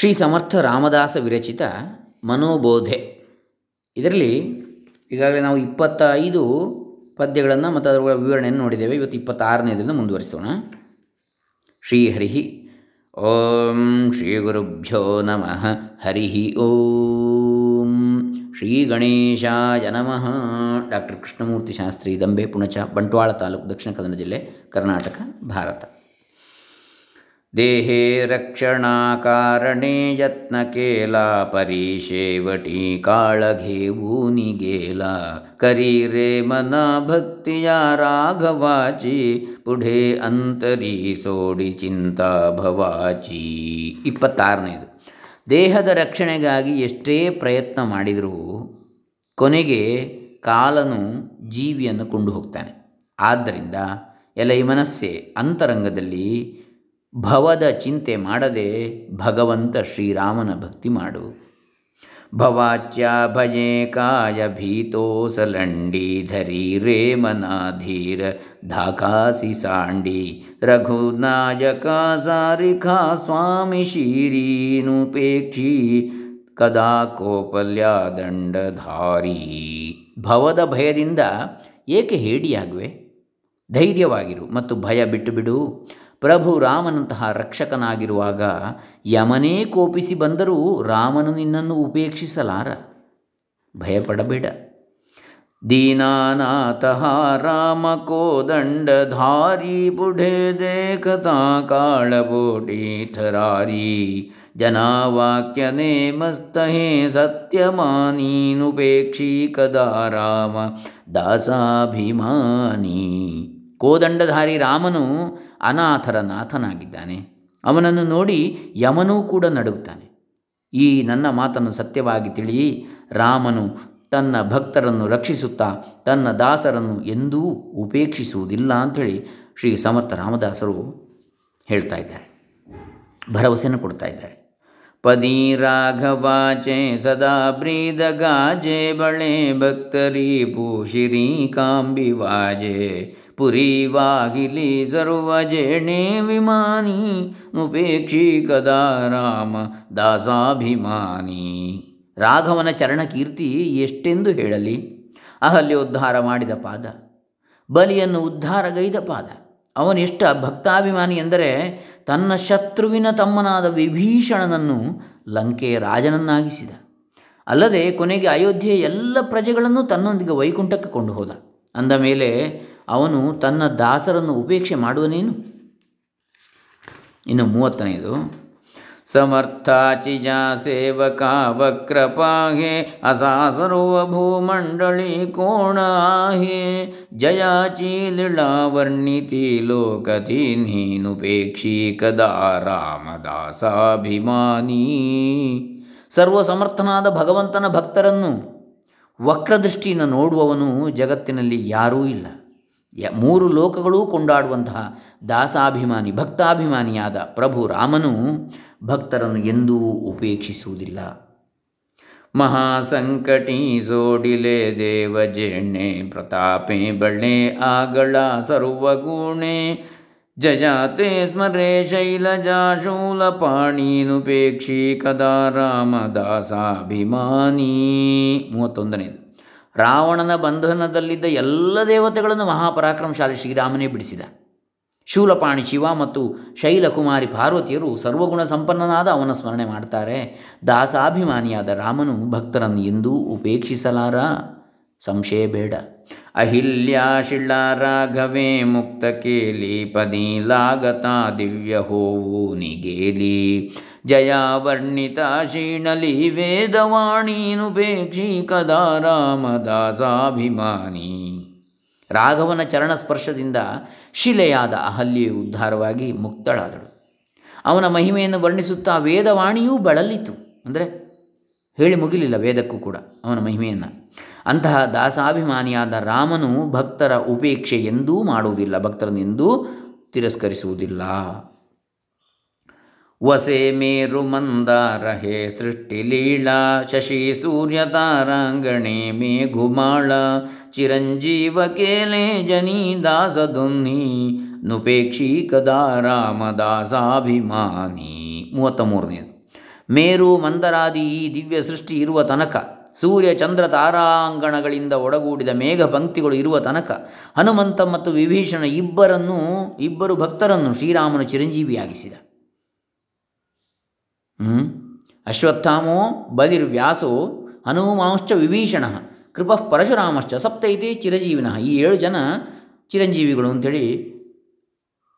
ಶ್ರೀ ಸಮರ್ಥ ರಾಮದಾಸ ವಿರಚಿತ ಮನೋಬೋಧೆ. ಇದರಲ್ಲಿ ಈಗಾಗಲೇ ನಾವು ಇಪ್ಪತ್ತೈದು ಪದ್ಯಗಳನ್ನು ಮತ್ತು ಅದರ ವಿವರಣೆಯನ್ನು ನೋಡಿದ್ದೇವೆ. ಇವತ್ತು ಇಪ್ಪತ್ತಾರನೇದರಿಂದ ಮುಂದುವರಿಸೋಣ. ಶ್ರೀಹರಿ ಓಂ ಶ್ರೀ ಗುರುಭ್ಯೋ ನಮಃ. ಹರಿ ಓಂ ಶ್ರೀ ಗಣೇಶಾಯ ನಮಃ. ಡಾಕ್ಟರ್ ಕೃಷ್ಣಮೂರ್ತಿ ಶಾಸ್ತ್ರಿ ದಂಬೆ ಪುಣಚ, ಬಂಟ್ವಾಳ ತಾಲೂಕು ದಕ್ಷಿಣ ಕನ್ನಡ ಜಿಲ್ಲೆ ಕರ್ನಾಟಕ, ಭಾರತ. ದೇಹೇ ರಕ್ಷಣಾಕಾರಣೆ ಯತ್ನ ಕೇಲ ಪರಿಶೇವಟಿ ಕಾಳಘೇವೂನಿಗೇಲ ಕರೀರೆ ಮನ ಭಕ್ತಿಯ ರಾಘವಾಚಿ, ಪುಢೆ ಅಂತರಿ ಸೋಡಿ ಚಿಂತಾ ಭವಾಚಿ. ಇಪ್ಪತ್ತಾರನೇದು ದೇಹದ ರಕ್ಷಣೆಗಾಗಿ ಎಷ್ಟೇ ಪ್ರಯತ್ನ ಮಾಡಿದರೂ ಕೊನೆಗೆ ಕಾಲನು ಜೀವಿಯನ್ನು ಕೊಂಡು ಹೋಗ್ತಾನೆ ಆದ್ದರಿಂದ ಎಲೈ ಮನಸ್ಸೆ ಅಂತರಂಗದಲ್ಲಿ ಭವದ ಚಿಂತೆ ಮಾಡದೆ ಭಗವಂತ ಶ್ರೀರಾಮನ ಭಕ್ತಿ ಮಾಡು. ಭವಾಚ್ಯ ಭಜೆ ಕಾಯ ಭೀತೋ ಸಲಂಡಿ ಧರಿ ರೇಮನಾಧೀರ ಧಾಕಾಸಿ ಸಾಂಡಿ ರಘುನಾಯಕ ಸಾರಿಖಾ ಸ್ವಾಮಿ ಶೀರೀನುಪೇಕ್ಷಿ ಕದಾ ಕೋಪಲ್ಯ ದಂಡಧಾರಿ. ಭವದ ಭಯದಿಂದ ಏಕೆ ಹೇಡಿಯಾಗುವೆ? ಧೈರ್ಯವಾಗಿರು ಮತ್ತು ಭಯ ಬಿಟ್ಟು ಬಿಡು. ಪ್ರಭು ರಾಮನಂತಹ ರಕ್ಷಕನಾಗಿರುವಾಗ ಯಮನೇ ಕೋಪಿಸಿ ಬಂದರೂ ರಾಮನು ನಿನ್ನನ್ನು ಉಪೇಕ್ಷಿಸಲಾರ. ಭಯಪಡಬೇಡ. ದೀನಾನಾಥ ರಾಮ ಕೋದಂಡಧಾರಿ ಬುಢೆ ದೇಖತಾ ಕಾಳಬೋಟಿ ಥರಾರಿ ಜನಾವಾಕ್ಯನೆ ಮಸ್ತಹೇ ಸತ್ಯಮಾನೀನುಪೇಕ್ಷಿ ಕದಾ ರಾಮ ದಾಸಾಭಿಮಾನಿ. ಕೋದಂಡಧಾರಿ ರಾಮನು ಅನಾಥರ ನಾಥನಾಗಿದ್ದಾನೆ. ಅವನನ್ನು ನೋಡಿ ಯಮನೂ ಕೂಡ ನಡುಗುತ್ತಾನೆ. ಈ ನನ್ನ ಮಾತನ್ನು ಸತ್ಯವಾಗಿ ತಿಳಿ ರಾಮನು ತನ್ನ ಭಕ್ತರನ್ನು ರಕ್ಷಿಸುತ್ತಾ, ತನ್ನ ದಾಸರನ್ನು ಎಂದೂ ಉಪೇಕ್ಷಿಸುವುದಿಲ್ಲ ಅಂಥೇಳಿ ಶ್ರೀ ಸಮರ್ಥ ರಾಮದಾಸರು ಹೇಳ್ತಾ ಇದ್ದಾರೆ. ಭರವಸೆಯನ್ನು ಕೊಡ್ತಾ ಇದ್ದಾರೆ. ಪದೀ ರಾಘವಾಚೆ ಸದಾ ಬ್ರೀದ ಗಾಜೆ ಬಳೆ ಭಕ್ತರಿ ಪೂಶಿರಿ ಕಾಂಬಿವಾಜೆ ಪುರಿ ಸರ್ವಜೇಣೆ ಸರ್ವ ಜೇಣೆ ವಿಮಾನಿ ನುಪೇಕ್ಷಿ ಕದಾ ರಾಮ ದಾಸಾಭಿಮಾನಿ. ರಾಘವನ ಚರಣ ಕೀರ್ತಿ ಎಷ್ಟೆಂದು ಹೇಳಲಿ. ಅಹಲ್ಯ ಉದ್ಧಾರ ಮಾಡಿದ ಪಾದ, ಬಲಿಯನ್ನು ಉದ್ಧಾರಗೈದ ಪಾದ. ಅವನು ಎಷ್ಟು ಭಕ್ತಾಭಿಮಾನಿ ಎಂದರೆ ತನ್ನ ಶತ್ರುವಿನ ತಮ್ಮನಾದ ವಿಭೀಷಣನನ್ನು ಲಂಕೆಯ ರಾಜನನ್ನಾಗಿಸಿದ. ಅಲ್ಲದೆ ಕೊನೆಗೆ ಅಯೋಧ್ಯೆಯ ಎಲ್ಲ ಪ್ರಜೆಗಳನ್ನು ತನ್ನೊಂದಿಗೆ ವೈಕುಂಠಕ್ಕೆ ಕೊಂಡು ಹೋದ ಅಂದ ಮೇಲೆ ಅವನು ತನ್ನ ದಾಸರನ್ನು ಉಪೇಕ್ಷೆ ಮಾಡುವನೇನು? ಇನ್ನು ಮೂವತ್ತನೆಯದು. ಸಮರ್ಥಾಚಿಜ ಸೇವಕ ವಕ್ರಪಾಹೆ ಅಸಾ ಭೂಮಂಡಳಿ ಕೋಣಾಹೆ ಜಯಾಚಿ ಲೀಳಾವರ್ಣಿತಿ ಲೋಕತಿ ನೀನುಪೇಕ್ಷಿ ಕದಾ ರಾಮದಾಸಾಭಿಮಾನಿ. ಸರ್ವಸಮರ್ಥನಾದ ಭಗವಂತನ ಭಕ್ತರನ್ನು ವಕ್ರದೃಷ್ಟಿಯಿಂದ ನೋಡುವವನು ಜಗತ್ತಿನಲ್ಲಿ ಯಾರೂ ಇಲ್ಲ. ಯ ಮೂರು ಲೋಕಗಳೂ ಕೊಂಡಾಡುವಂತಹ ದಾಸಾಭಿಮಾನಿ, ಭಕ್ತಾಭಿಮಾನಿಯಾದ ಪ್ರಭು ರಾಮನು ಭಕ್ತರನ್ನು ಎಂದೂ ಉಪೇಕ್ಷಿಸುವುದಿಲ್ಲ. ಮಹಾಸಂಕಟಿ ಸೋಡಿಲೆ ದೇವ ಜೇಣೆ ಪ್ರತಾಪೆ ಬಳ್ಳೆ ಆಗಳ ಸರ್ವಗುಣೆ ಜಜಾತೆ ಸ್ಮರೆ ಶೈಲಜಾ ಶೂಲಪಾಣೀನುಪೇಕ್ಷಿ ಕದಾ ರಾಮದಾಸಾಭಿಮಾನಿ ಮೂವತ್ತೊಂದನೇದು ರಾವಣನ ಬಂಧನದಲ್ಲಿದ್ದ ಎಲ್ಲ ದೇವತೆಗಳನ್ನು ಮಹಾಪರಾಕ್ರಮಶಾಲಿ ಶ್ರೀರಾಮನೇ ಬಿಡಿಸಿದ. ಶೂಲಪಾಣಿ ಶಿವ ಮತ್ತು ಶೈಲಕುಮಾರಿ ಪಾರ್ವತಿಯರು ಸರ್ವಗುಣ ಸಂಪನ್ನನಾದ ಅವನ ಸ್ಮರಣೆ ಮಾಡ್ತಾರೆ. ದಾಸಾಭಿಮಾನಿಯಾದ ರಾಮನು ಭಕ್ತರನ್ನು ಎಂದೂ ಉಪೇಕ್ಷಿಸಲಾರ. ಸಂಶಯ ಬೇಡ. ಅಹಿಲ್ಯಾ ಶಿಳ್ಳಾ ರಾಘವೇ ಮುಕ್ತ ಕೇಲಿ ಪದಿ ಲಾಗತಾ ದಿವ್ಯ ಹೋವು ನಿಗೇಲಿ. ಜಯಾವರ್ಣಿತ ಶೀಣಲಿ ವೇದವಾಣೀನುಪೇಕ್ಷಿ ಕದಾ ರಾಮದಾಸಾಭಿಮಾನಿ ರಾಘವನ ಚರಣ ಸ್ಪರ್ಶದಿಂದ ಶಿಲೆಯಾದ ಅಹಲ್ಯೆಯು ಉದ್ಧಾರವಾಗಿ ಮುಕ್ತಳಾದಳು. ಅವನ ಮಹಿಮೆಯನ್ನು ವರ್ಣಿಸುತ್ತಾ ವೇದವಾಣಿಯೂ ಬಳಲಿತು. ಅಂದರೆ ಹೇಳಿ ಮುಗಿಲಿಲ್ಲ ವೇದಕ್ಕೂ ಕೂಡ ಅವನ ಮಹಿಮೆಯನ್ನು. ಅಂತಹ ದಾಸಾಭಿಮಾನಿಯಾದ ರಾಮನು ಭಕ್ತರ ಉಪೇಕ್ಷೆ ಎಂದೂ ಮಾಡುವುದಿಲ್ಲ, ಭಕ್ತರನ್ನು ಎಂದೂ ತಿರಸ್ಕರಿಸುವುದಿಲ್ಲ. ವಸೆ ಮೇರು ಮಂದಾರ ಹೇ ಸೃಷ್ಟಿಲೀಳಾ ಶಶಿ ಸೂರ್ಯ ತಾರಾಂಗಣೆ ಮೇಘುಮಾಳ ಚಿರಂಜೀವ ಕೇಲೆ ಜನಿ ದಾಸದುನ್ನಿ, ನುಪೇಕ್ಷಿ ಕದಾ ರಾಮದಾಸಾಭಿಮಾನಿ ಮೂವತ್ತ ಮೂರನೇದು, ಮೇರು ಮಂದರಾದಿ ಈ ದಿವ್ಯ ಸೃಷ್ಟಿ ಇರುವ ತನಕ ಸೂರ್ಯ ಚಂದ್ರ ತಾರಾಂಗಣಗಳಿಂದ ಒಡಗೂಡಿದ ಮೇಘ ಪಂಕ್ತಿಗಳು ಇರುವ ತನಕ ಹನುಮಂತ ಮತ್ತು ವಿಭೀಷಣ ಇಬ್ಬರನ್ನು, ಇಬ್ಬರು ಭಕ್ತರನ್ನು ಶ್ರೀರಾಮನು ಚಿರಂಜೀವಿಯಾಗಿಸಿದ? ಅಶ್ವತ್ಥಾಮೋ ಬಲಿರ್ವ್ಯಾಸೋ ಹನುಮಾಂಶ್ಚ ವಿಭೀಷಣ ಕೃಪಃ ಪರಶುರಾಮಶ್ಚ ಸಪ್ತೈತೆ ಚಿರಜೀವಿನಃ ಈ ಏಳು ಜನ ಚಿರಂಜೀವಿಗಳು ಅಂತೇಳಿ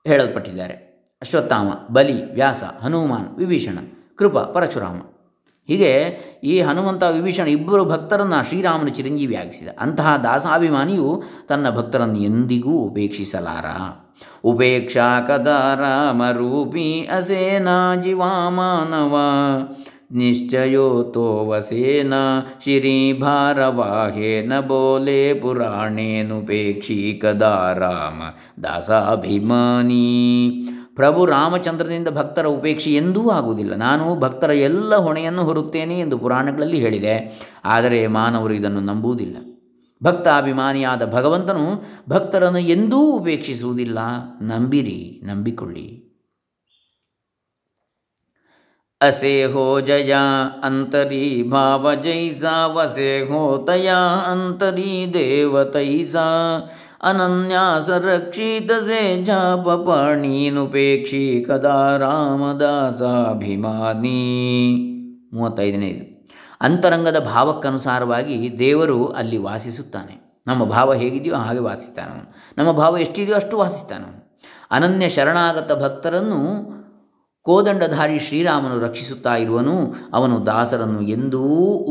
ಹೇಳಲ್ಪಟ್ಟಿದ್ದಾರೆ. ಅಶ್ವತ್ಥಾಮ, ಬಲಿ, ವ್ಯಾಸ, ಹನುಮಾನ್, ವಿಭೀಷಣ, ಕೃಪ, ಪರಶುರಾಮ. ಹೀಗೆ ಈ ಹನುಮಂತ ವಿಭೀಷಣ ಇಬ್ಬರು ಭಕ್ತರನ್ನು ಶ್ರೀರಾಮನ ಚಿರಂಜೀವಿ ಆಗಿಸಿದ. ಅಂತಹ ದಾಸಾಭಿಮಾನಿಯು ತನ್ನ ಭಕ್ತರನ್ನು ಎಂದಿಗೂ ಉಪೇಕ್ಷಿಸಲಾರ. ಉಪೇಕ್ಷಾ ಕದಾ ರಾಮರೂಪಿ ಅಸೇನಾ ಜೀವಾಮಾನವ. ನಿಶ್ಚಯೋತೋ ವಸೇನ ಶಿರಿ ಭಾರವಾಹೇನ ಬೋಲೆ ಪುರಾಣೇನುಪೇಕ್ಷಿ ಕದಾ ರಾಮ. ದಾಸಾಭಿಮಾನಿ ಪ್ರಭು ರಾಮಚಂದ್ರನಿಂದ ಭಕ್ತರ ಉಪೇಕ್ಷೆ ಎಂದೂ ಆಗುವುದಿಲ್ಲ. ನಾನು ಭಕ್ತರ ಎಲ್ಲ ಹೊಣೆಯನ್ನು ಹೊರುತ್ತೇನೆ ಎಂದು ಪುರಾಣಗಳಲ್ಲಿ ಹೇಳಿದೆ. ಆದರೆ ಮಾನವರು ಇದನ್ನು ನಂಬುವುದಿಲ್ಲ. ಭಕ್ತಾಭಿಮಾನಿಯಾದ ಭಗವಂತನು ಭಕ್ತರನ್ನು ಎಂದೂ ಉಪೇಕ್ಷಿಸುವುದಿಲ್ಲ. ನಂಬಿರಿ, ನಂಬಿಕೊಳ್ಳಿ. ಅಸೆ ಹೋ ಜಯ ಅಂತರಿ ಭಾವ ಹೋ ತಯಾ ಅಂತರಿ ದೇವತೈಸಾ ಅನನ್ಯಾಸ ರಕ್ಷಿತ ಸೇ ಜಾಪ ಪಾಣೀನುಪೇಕ್ಷಿ ಕದಾ ರಾಮದಾಸಾಭಿಮಾನಿ. ಮೂವತ್ತೈದನೇದು ಅಂತರಂಗದ ಭಾವಕ್ಕನುಸಾರವಾಗಿ ದೇವರು ಅಲ್ಲಿ ವಾಸಿಸುತ್ತಾನೆ. ನಮ್ಮ ಭಾವ ಹೇಗಿದೆಯೋ ಹಾಗೆ ವಾಸಿಸ್ತಾನೆ ನಮ್ಮ ಭಾವ ಎಷ್ಟಿದೆಯೋ ಅಷ್ಟು ವಾಸಿಸ್ತಾನೆ ಅನನ್ಯ ಶರಣಾಗತ ಭಕ್ತರನ್ನು ಕೋದಂಡಧಾರಿ ಶ್ರೀರಾಮನು ರಕ್ಷಿಸುತ್ತಾ ಇರುವನು, ಅವನು ದಾಸರನ್ನು ಎಂದೂ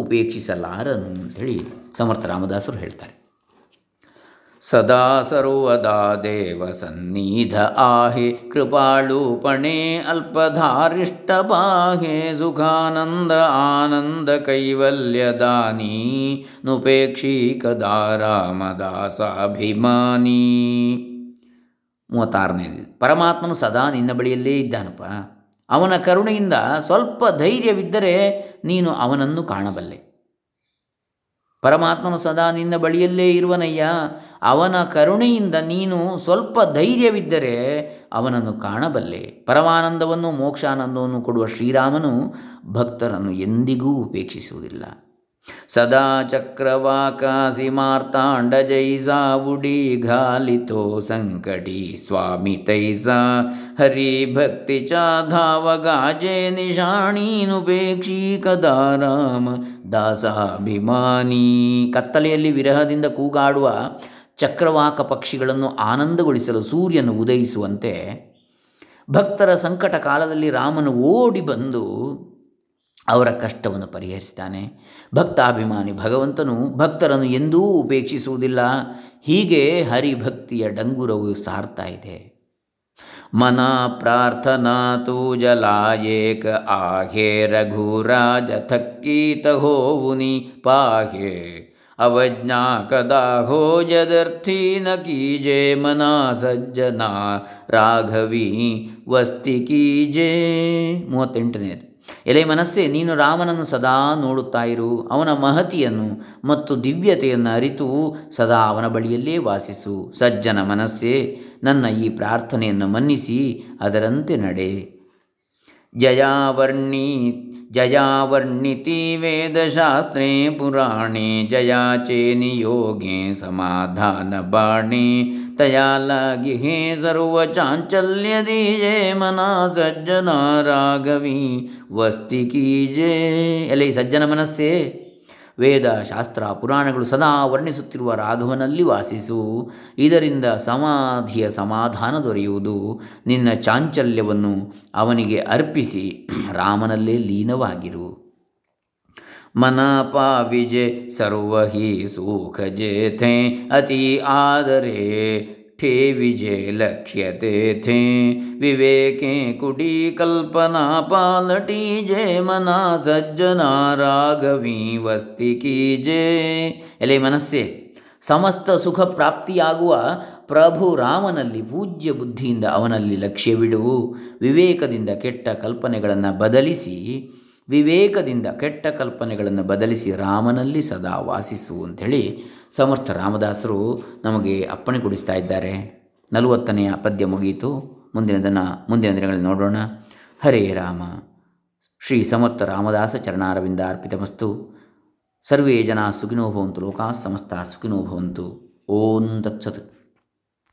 ಉಪೇಕ್ಷಿಸಲಾರನು ಅಂಥೇಳಿ ಸಮರ್ಥ ರಾಮದಾಸರು ಹೇಳ್ತಾರೆ. ಸದಾ ಸರ್ವದಾ ದೇವ ಸನ್ನಿಧ ಆಹೆ ಕೃಪಾಳೂಪಣೆ ಅಲ್ಪಧಾರಿಷ್ಟ ಬಾಹೆ ಸುಖಾನಂದ ಆನಂದ ಕೈವಲ್ಯದಾನಿ ನುಪೇಕ್ಷಿ ಕದಾ ರಾಮದಾಸಾಭಿಮಾನಿ ಮೂವತ್ತಾರನೇದು ಪರಮಾತ್ಮನು ಸದಾ ನಿನ್ನ ಬಳಿಯಲ್ಲೇ ಇದ್ದಾನಪ್ಪ. ಅವನ ಕರುಣೆಯಿಂದ ಸ್ವಲ್ಪ ಧೈರ್ಯವಿದ್ದರೆ ನೀನು ಅವನನ್ನು ಕಾಣಬಲ್ಲೆ. ಪರಮಾತ್ಮನು ಸದಾ ನಿನ್ನ ಬಳಿಯಲ್ಲೇ ಇರುವನಯ್ಯ. ಅವನ ಕರುಣೆಯಿಂದ ನೀನು ಸ್ವಲ್ಪ ಧೈರ್ಯವಿದ್ದರೆ ಅವನನ್ನು ಕಾಣಬಲ್ಲೆ. ಪರಮಾನಂದವನ್ನು, ಮೋಕ್ಷಾನಂದವನ್ನು ಕೊಡುವ ಶ್ರೀರಾಮನು ಭಕ್ತರನ್ನು ಎಂದಿಗೂ ಉಪೇಕ್ಷಿಸುವುದಿಲ್ಲ. ಸದಾ ಚಕ್ರವಾಕಾಸಿ ಮಾರ್ತಾಂಡ ಜೈಸಾ, ಉಡಿ ಘಾಲಿತೋ ಸಂಕಟಿ ಸ್ವಾಮಿ ತೈಸ. ಹರಿ ಭಕ್ತಿ ಚಾಧಾವ ಗಾಜೆ ನಿಶಾಣೀನುಪೇಕ್ಷಿ ಕದಾ ರಾಮ ದಾಸಾಭಿಮಾನಿ ಕತ್ತಲೆಯಲ್ಲಿ ವಿರಹದಿಂದ ಕೂಗಾಡುವ ಚಕ್ರವಾಕ ಪಕ್ಷಿಗಳನ್ನು ಆನಂದಗೊಳಿಸಲು ಸೂರ್ಯನು ಉದಯಿಸುವಂತೆ ಭಕ್ತರ ಸಂಕಟ ಕಾಲದಲ್ಲಿ ರಾಮನು ಓಡಿ ಬಂದು ಅವರ ಕಷ್ಟವನ್ನು ಪರಿಹರಿಸ್ತಾನೆ. ಭಕ್ತಾಭಿಮಾನಿ ಭಗವಂತನು ಭಕ್ತರನ್ನು ಎಂದೂ ಉಪೇಕ್ಷಿಸುವುದಿಲ್ಲ. ಹೀಗೆ ಹರಿಭಕ್ತಿಯ ಡಂಗುರವು ಸಾರ್ತಾ ಇದೆ. ಮನ ಪ್ರಾರ್ಥನಾ ತೂ ಜಲಾಯೇಕ ಆಹೆ ರಘುರಾಜ ಥಕ್ಕೀತ ಹೋವುನಿ ಪಾಹೆ ಅವಜ್ಞಾ ಕದಾ ಹೋ ಜದರ್ಥಿ ನ ಕೀಜೆ ಮನಾ ಸಜ್ಜನ ರಾಘವಿ ವಸ್ತಿ ಕೀಜೆ ಮೂವತ್ತೆಂಟನೇದು ಎಲೆ ಮನಸ್ಸೇ, ನೀನು ರಾಮನನ್ನು ಸದಾ ನೋಡುತ್ತಾ ಇರು. ಅವನ ಮಹತಿಯನ್ನು ಮತ್ತು ದಿವ್ಯತೆಯನ್ನು ಅರಿತು ಸದಾ ಅವನ ಬಳಿಯಲ್ಲೇ ವಾಸಿಸು. ಸಜ್ಜನ ಮನಸ್ಸೇ, ನನ್ನ ಈ ಪ್ರಾರ್ಥನೆಯನ್ನು ಮನ್ನಿಸಿ, ಅದರಂತೆ ನಡೆ. ಜಯಾವರ್ಣಿ, ಜಯಾವರ್ಣಿತಿ ವೇದಶಾಸ್ತ್ರೇ ಪುರಾಣೇ ಜಯಾಚೇನಿ ಯೋಗೇ ಸಮಾಧಾನ ಬಾಣೆ. ಸರ್ವ ಚಾಂಚಲ್ಯ ದೀಜೆ ಮನ ಸಜ್ಜನ ರಾಘವಿ, ವಸ್ತಿ ಕೀಜೆ ಎಲೆ ಸಜ್ಜನ ಮನಸ್ಸೇ? ವೇದ, ಶಾಸ್ತ್ರ, ಪುರಾಣಗಳು ಸದಾ ವರ್ಣಿಸುತ್ತಿರುವ ರಾಘವನಲ್ಲಿ ವಾಸಿಸು. ಇದರಿಂದ ಸಮಾಧಿಯ ಸಮಾಧಾನ ದೊರೆಯುವುದು. ನಿನ್ನ ಚಾಂಚಲ್ಯವನ್ನು ಅವನಿಗೆ ಅರ್ಪಿಸಿ, ರಾಮನಲ್ಲೇ ಲೀನವಾಗಿರು. ಮನಪಾ ವಿಜೆ ಸರ್ವ ಹಿ ಸುಖ ಜೇಥೆ ಅತಿ ಆದರೇ ठे विजय लक्ष्यते थे विवेके कुटी कल्पना पालटी जय मना सज्जना ರಾಘವಿ ವಸ್ತಿ ಕೀಜೆ ಎಲೆ ಮನಸ್ಸೇ ಸಮಸ್ತ ಸುಖ ಪ್ರಾಪ್ತಿಯಾಗುವ ಪ್ರಭು ರಾಮನಲ್ಲಿ ಪೂಜ್ಯ ಬುದ್ಧಿಯಿಂದ ಅವನಲ್ಲಿ ಲಕ್ಷ್ಯವಿಡು ವಿವೇಕದಿಂದ ಕೆಟ್ಟ ಕಲ್ಪನೆಗಳನ್ನು ಬದಲಿಸಿ ವಿವೇಕದಿಂದ ಕೆಟ್ಟ ಕಲ್ಪನೆಗಳನ್ನು ಬದಲಿಸಿ ರಾಮನಲ್ಲಿ ಸದಾ ವಾಸಿಸು ಅಂಥೇಳಿ ಸಮರ್ಥ ರಾಮದಾಸರು ನಮಗೆ ಅಪ್ಪಣೆ ಕೊಡಿಸ್ತಾ ಇದ್ದಾರೆ. ನಲವತ್ತನೆಯ ಪದ್ಯ ಮುಗಿಯಿತು ಮುಂದಿನದನ್ನು ಮುಂದಿನ ದಿನಗಳಲ್ಲಿ ನೋಡೋಣ. ಹರೇ ರಾಮ. ಶ್ರೀ ಸಮರ್ಥ ರಾಮದಾಸ ಚರಣಾರವಿಂದ ಅರ್ಪಿತಮಸ್ತು. ಸರ್ವೇ ಜನ ಸುಖಿನೋ ಭವಂತು, ಲೋಕಾ ಸಮಸ್ತ ಸುಖಿನೋ ಭವಂತು. ಓಂ ತತ್ಸತ್.